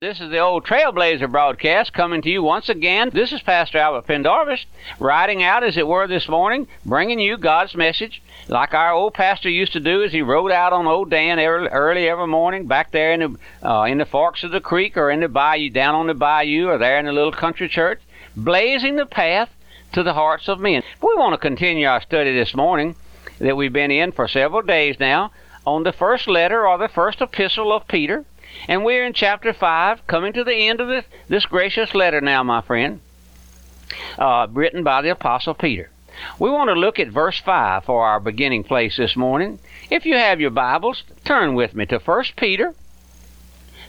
This is the old Trailblazer broadcast coming to you once again. This is Pastor Albert Pendarvis riding out, as it were, this morning, bringing you God's message, like our old pastor used to do as he rode out on Old Dan early, every morning back there in the uh, in the forks of the creek or in the bayou, down on the bayou, or there in the little country church, blazing the path to the hearts of men. We want to continue our study this morning that we've been in for several days now on the first letter or the first epistle of Peter. And we're in chapter 5, coming to the end of this, this gracious letter now, my friend, uh, written by the Apostle Peter. We want to look at verse 5 for our beginning place this morning. If you have your Bibles, turn with me to 1 Peter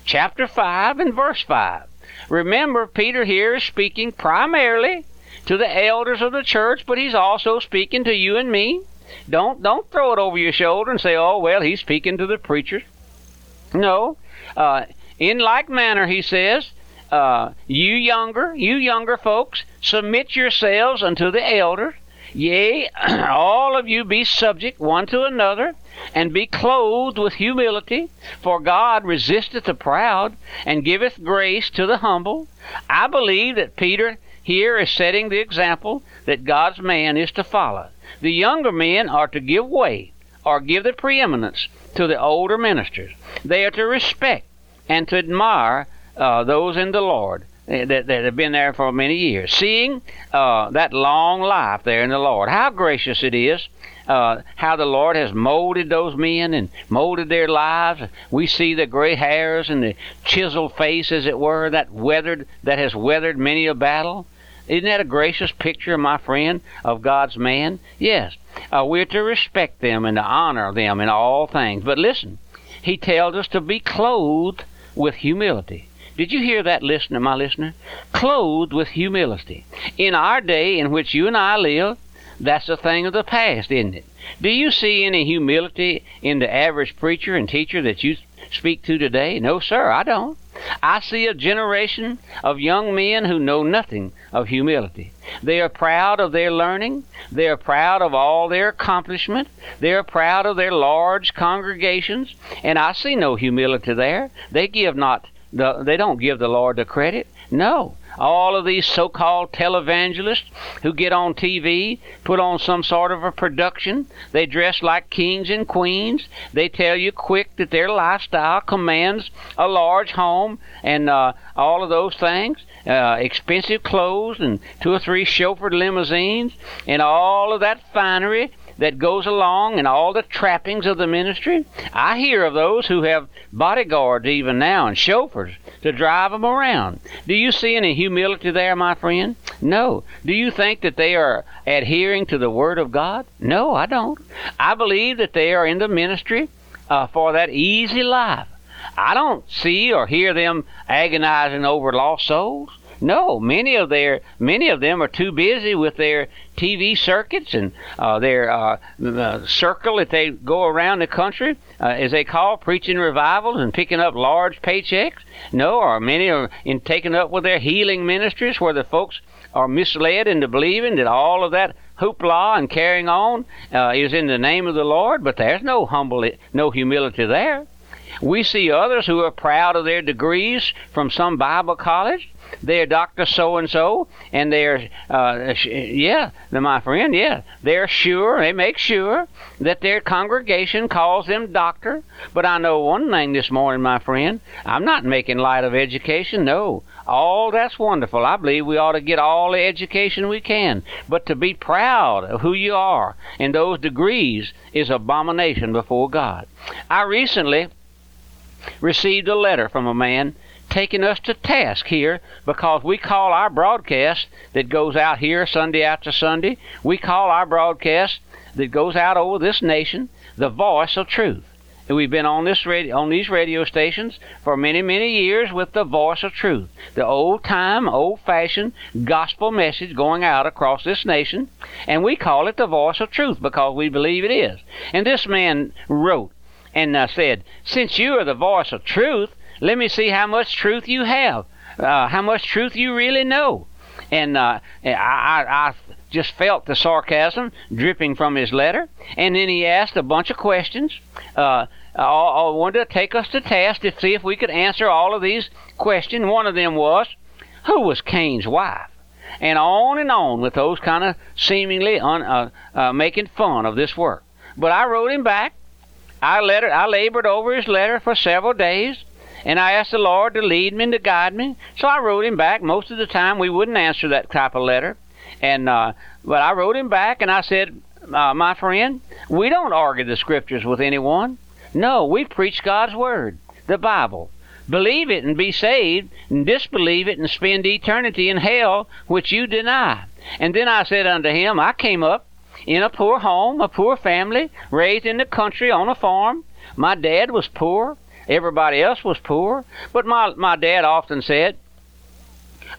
chapter 5 and verse 5. Remember, Peter here is speaking primarily to the elders of the church, but he's also speaking to you and me. Don't don't throw it over your shoulder and say, "Oh, well, he's speaking to the preachers." No, uh, in like manner, he says, uh, you younger, you younger folks, submit yourselves unto the elders. Yea, all of you be subject one to another, and be clothed with humility, for God resisteth the proud, and giveth grace to the humble. I believe that Peter here is setting the example that God's man is to follow. The younger men are to give way, or give the preeminence, to the older ministers. They are to respect and to admire uh, those in the Lord that, that have been there for many years, seeing uh, that long life there in the Lord. How gracious it is. Uh, how the Lord has molded those men and molded their lives. We see the gray hairs and the chiseled face, as it were, that weathered, that has weathered many a battle. Isn't that a gracious picture, my friend, of God's man? Yes. Uh, we're to respect them and to honor them in all things. But listen, he tells us to be clothed with humility. Did you hear that, listener, my listener? Clothed with humility. In our day in which you and I live, that's a thing of the past, isn't it? Do you see any humility in the average preacher and teacher that you speak to today? No, sir, I don't. I see a generation of young men who know nothing of humility. They are proud of their learning. They are proud of all their accomplishment. They are proud of their large congregations. And I see no humility there. They give not the, they don't give the Lord the credit. No, all of these so-called televangelists who get on TV, put on some sort of a production. They dress like kings and queens. They tell you quick that their lifestyle commands a large home and uh, all of those things. Uh, expensive clothes and two or three chauffeured limousines and all of that finery that goes along and all the trappings of the ministry. I hear of those who have bodyguards even now and chauffeurs to drive them around. Do you see any humility there, my friend? No. Do you think that they are adhering to the Word of God? No, I don't. I believe that they are in the ministry uh, for that easy life. I don't see or hear them agonizing over lost souls. No, many of their many of them are too busy with their TV circuits and uh, their uh, uh, circle that they go around the country, uh, as they call, preaching revivals and picking up large paychecks. No, or many are in taking up with their healing ministries, where the folks are misled into believing that all of that hoopla and carrying on uh, is in the name of the Lord. But there's no humble, no humility there. We see others who are proud of their degrees from some Bible college they're Doctor So and So, and they're, uh, yeah, my friend, yeah, they're sure, they make sure that their congregation calls them doctor. But I know one thing this morning, my friend, I'm not making light of education, no. All that's wonderful. I believe we ought to get all the education we can. But to be proud of who you are and those degrees is abomination before God. I recently received a letter from a man taking us to task here because we call our broadcast that goes out here Sunday after Sunday, we call our broadcast that goes out over this nation the voice of truth. And we've been on this radio, on these radio stations for many, many years with the voice of truth, the old time, old fashioned gospel message going out across this nation, and we call it the voice of truth because we believe it is. And this man wrote and uh, said, Since you are the voice of truth, let me see how much truth you have, uh, how much truth you really know. And uh, I, I, I just felt the sarcasm dripping from his letter. And then he asked a bunch of questions. Uh, uh, wanted to take us to task to see if we could answer all of these questions. One of them was, who was Cain's wife? And on and on with those kind of seemingly un, uh, uh, making fun of this work. But I wrote him back. I letter, I labored over his letter for several days, and I asked the Lord to lead me and to guide me. So I wrote him back. Most of the time, we wouldn't answer that type of letter, and uh, but I wrote him back and I said, uh, my friend, we don't argue the scriptures with anyone. No, we preach God's word, the Bible. Believe it and be saved, and disbelieve it and spend eternity in hell, which you deny. And then I said unto him, I came up in a poor home, a poor family, raised in the country on a farm. My dad was poor. Everybody else was poor. But my, my dad often said,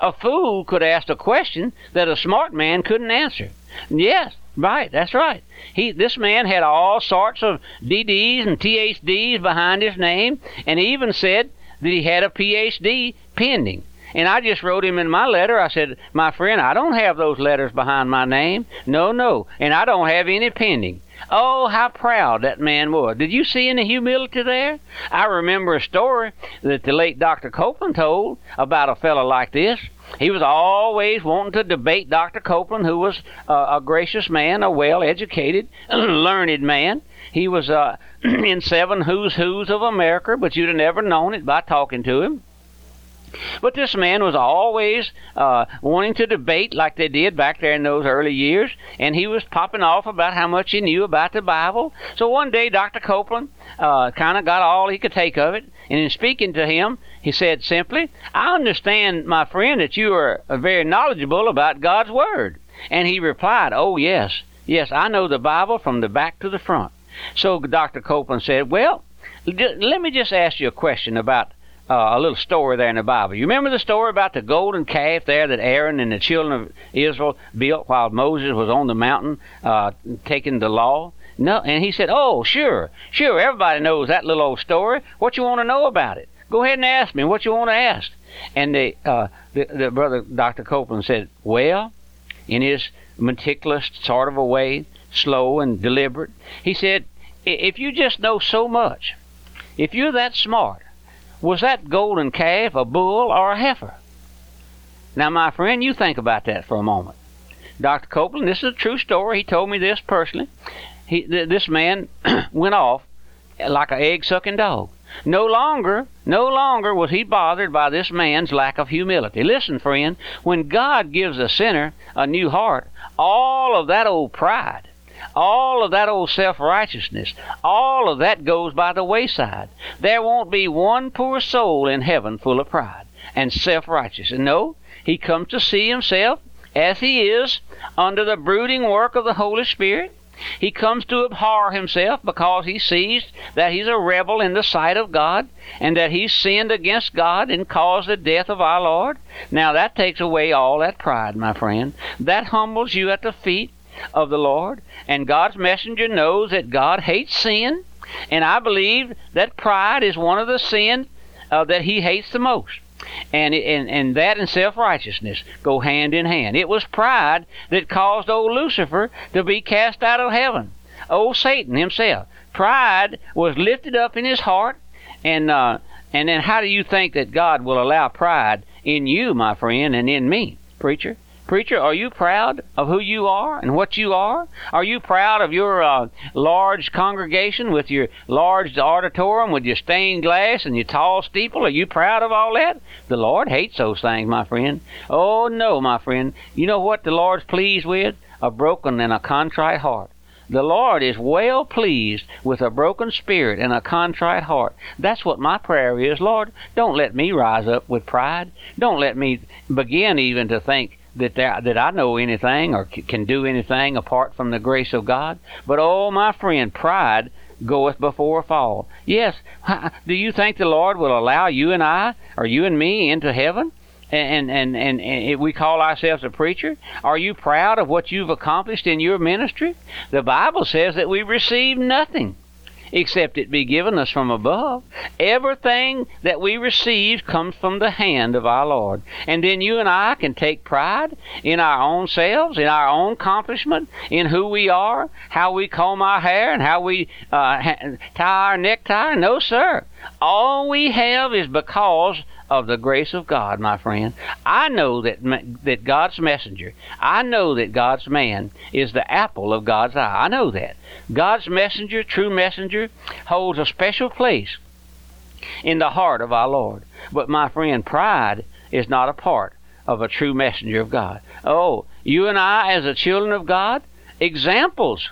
a fool could ask a question that a smart man couldn't answer. Yes, right, that's right. He, this man had all sorts of DDs and THDs behind his name, and he even said that he had a PhD pending. And I just wrote him in my letter. I said, My friend, I don't have those letters behind my name. No, no. And I don't have any pending. Oh, how proud that man was. Did you see any humility there? I remember a story that the late Dr. Copeland told about a fellow like this. He was always wanting to debate Dr. Copeland, who was uh, a gracious man, a well educated, learned man. He was uh, in seven who's who's of America, but you'd have never known it by talking to him. But this man was always uh, wanting to debate like they did back there in those early years, and he was popping off about how much he knew about the Bible. So one day, Dr. Copeland uh, kind of got all he could take of it, and in speaking to him, he said simply, I understand, my friend, that you are very knowledgeable about God's Word. And he replied, Oh, yes, yes, I know the Bible from the back to the front. So Dr. Copeland said, Well, let me just ask you a question about uh, a little story there in the Bible. You remember the story about the golden calf there that Aaron and the children of Israel built while Moses was on the mountain uh, taking the law? No, and he said, "Oh, sure, sure. Everybody knows that little old story. What you want to know about it? Go ahead and ask me what you want to ask." And the, uh, the the brother Dr. Copeland said, "Well, in his meticulous sort of a way, slow and deliberate, he said, if you just know so much, if you're that smart." Was that golden calf a bull or a heifer? Now, my friend, you think about that for a moment. Dr. Copeland, this is a true story. He told me this personally. He, th- this man went off like an egg sucking dog. No longer, no longer was he bothered by this man's lack of humility. Listen, friend, when God gives a sinner a new heart, all of that old pride, all of that old self righteousness, all of that goes by the wayside. There won't be one poor soul in heaven full of pride and self righteousness. No, he comes to see himself as he is under the brooding work of the Holy Spirit. He comes to abhor himself because he sees that he's a rebel in the sight of God and that he's sinned against God and caused the death of our Lord. Now that takes away all that pride, my friend. That humbles you at the feet of the Lord, and God's messenger knows that God hates sin, and I believe that pride is one of the sins uh, that He hates the most. And, and, and that and self righteousness go hand in hand. It was pride that caused old Lucifer to be cast out of heaven. Old Satan himself. Pride was lifted up in his heart, and uh, and then how do you think that God will allow pride in you, my friend, and in me, preacher? Preacher, are you proud of who you are and what you are? Are you proud of your uh, large congregation with your large auditorium, with your stained glass and your tall steeple? Are you proud of all that? The Lord hates those things, my friend. Oh, no, my friend. You know what the Lord's pleased with? A broken and a contrite heart. The Lord is well pleased with a broken spirit and a contrite heart. That's what my prayer is, Lord. Don't let me rise up with pride. Don't let me begin even to think that that I know anything or c- can do anything apart from the grace of God. But oh, my friend, pride goeth before a fall. Yes, do you think the Lord will allow you and I, or you and me, into heaven? And, and, and, and we call ourselves a preacher? Are you proud of what you've accomplished in your ministry? The Bible says that we receive nothing except it be given us from above. Everything that we receive comes from the hand of our Lord. And then you and I can take pride in our own selves, in our own accomplishment, in who we are, how we comb our hair, and how we uh, tie our necktie. No, sir. All we have is because of the grace of God, my friend. I know that that God's messenger, I know that God's man is the apple of God's eye. I know that. God's messenger, true messenger, holds a special place in the heart of our Lord. But my friend, pride is not a part of a true messenger of God. Oh, you and I as the children of God, examples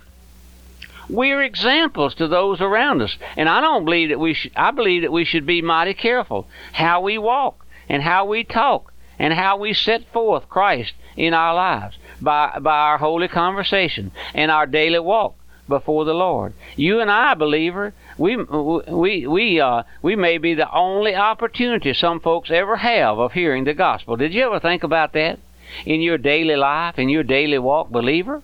we're examples to those around us. And I don't believe that we should, I believe that we should be mighty careful how we walk and how we talk and how we set forth Christ in our lives by, by our holy conversation and our daily walk before the Lord. You and I, believer, we we we uh we may be the only opportunity some folks ever have of hearing the gospel. Did you ever think about that in your daily life, in your daily walk, believer?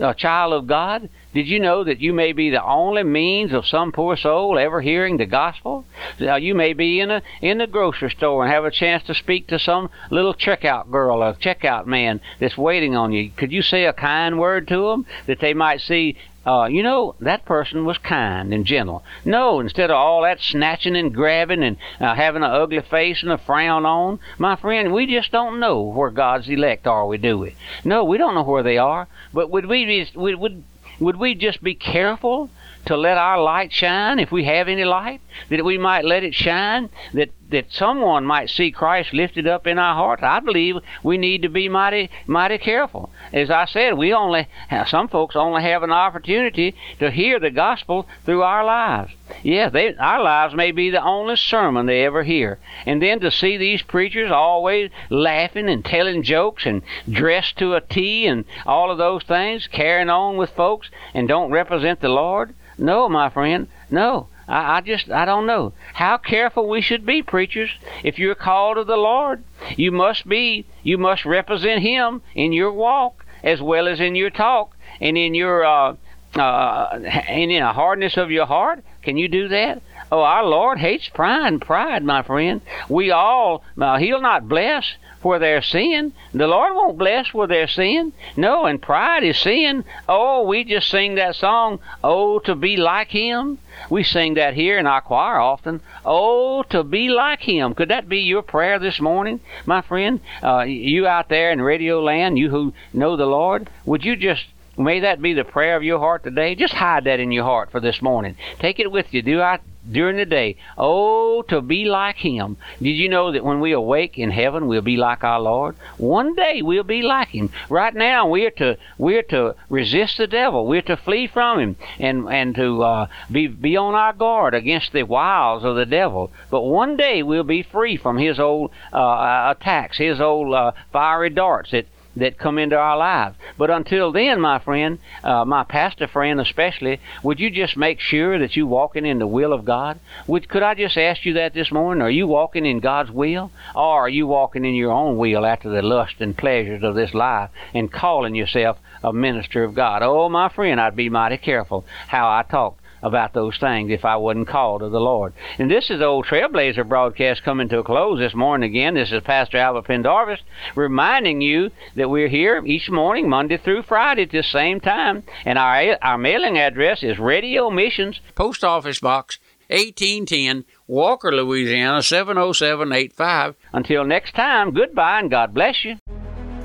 a child of God? Did you know that you may be the only means of some poor soul ever hearing the gospel? Now, you may be in a in the grocery store and have a chance to speak to some little checkout girl or checkout man that's waiting on you. Could you say a kind word to them that they might see uh, you know, that person was kind and gentle. No, instead of all that snatching and grabbing and uh, having an ugly face and a frown on, my friend, we just don't know where God's elect are. We do it. No, we don't know where they are. But would we be, would would would we just be careful to let our light shine if we have any light? That we might let it shine that that someone might see Christ lifted up in our hearts. I believe we need to be mighty mighty careful. As I said we only some folks only have an opportunity to hear the gospel through our lives. Yeah they our lives may be the only sermon they ever hear. And then to see these preachers always laughing and telling jokes and dressed to a T and all of those things carrying on with folks and don't represent the Lord. No, my friend, no. I, I just, I don't know. How careful we should be, preachers. If you're called of the Lord, you must be, you must represent Him in your walk as well as in your talk and in your, uh, uh, and in a hardness of your heart. Can you do that? Oh, our Lord hates pride, pride, my friend. We all, uh, He'll not bless where there's sin. The Lord won't bless where there's sin. No, and pride is sin. Oh, we just sing that song, Oh, to be like Him. We sing that here in our choir often. Oh, to be like Him. Could that be your prayer this morning, my friend? Uh, you out there in radio land, you who know the Lord, would you just May that be the prayer of your heart today. Just hide that in your heart for this morning. Take it with you. Do I during the day. Oh, to be like Him. Did you know that when we awake in heaven, we'll be like our Lord? One day we'll be like Him. Right now, we're to we're to resist the devil. We're to flee from him and and to uh, be be on our guard against the wiles of the devil. But one day we'll be free from his old uh, attacks, his old uh, fiery darts that that come into our lives. But until then, my friend, uh, my pastor friend especially, would you just make sure that you're walking in the will of God? Would, could I just ask you that this morning? Are you walking in God's will? Or are you walking in your own will after the lust and pleasures of this life and calling yourself a minister of God? Oh, my friend, I'd be mighty careful how I talk about those things if I wasn't called of the Lord. And this is the old Trailblazer broadcast coming to a close this morning again. This is Pastor Albert Pendarvis reminding you that we're here each morning, Monday through Friday at the same time. And our, our mailing address is Radio Missions, Post Office Box 1810, Walker, Louisiana 70785. Until next time, goodbye and God bless you.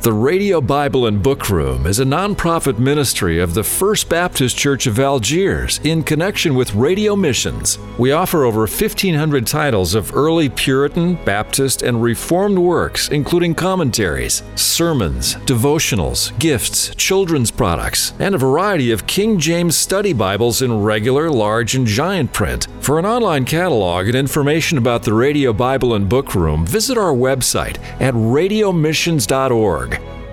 The Radio Bible and Book Room is a nonprofit ministry of the First Baptist Church of Algiers in connection with radio missions. We offer over 1,500 titles of early Puritan, Baptist, and Reformed works, including commentaries, sermons, devotionals, gifts, children's products, and a variety of King James study Bibles in regular, large, and giant print. For an online catalog and information about the Radio Bible and Book Room, visit our website at radiomissions.org. ね。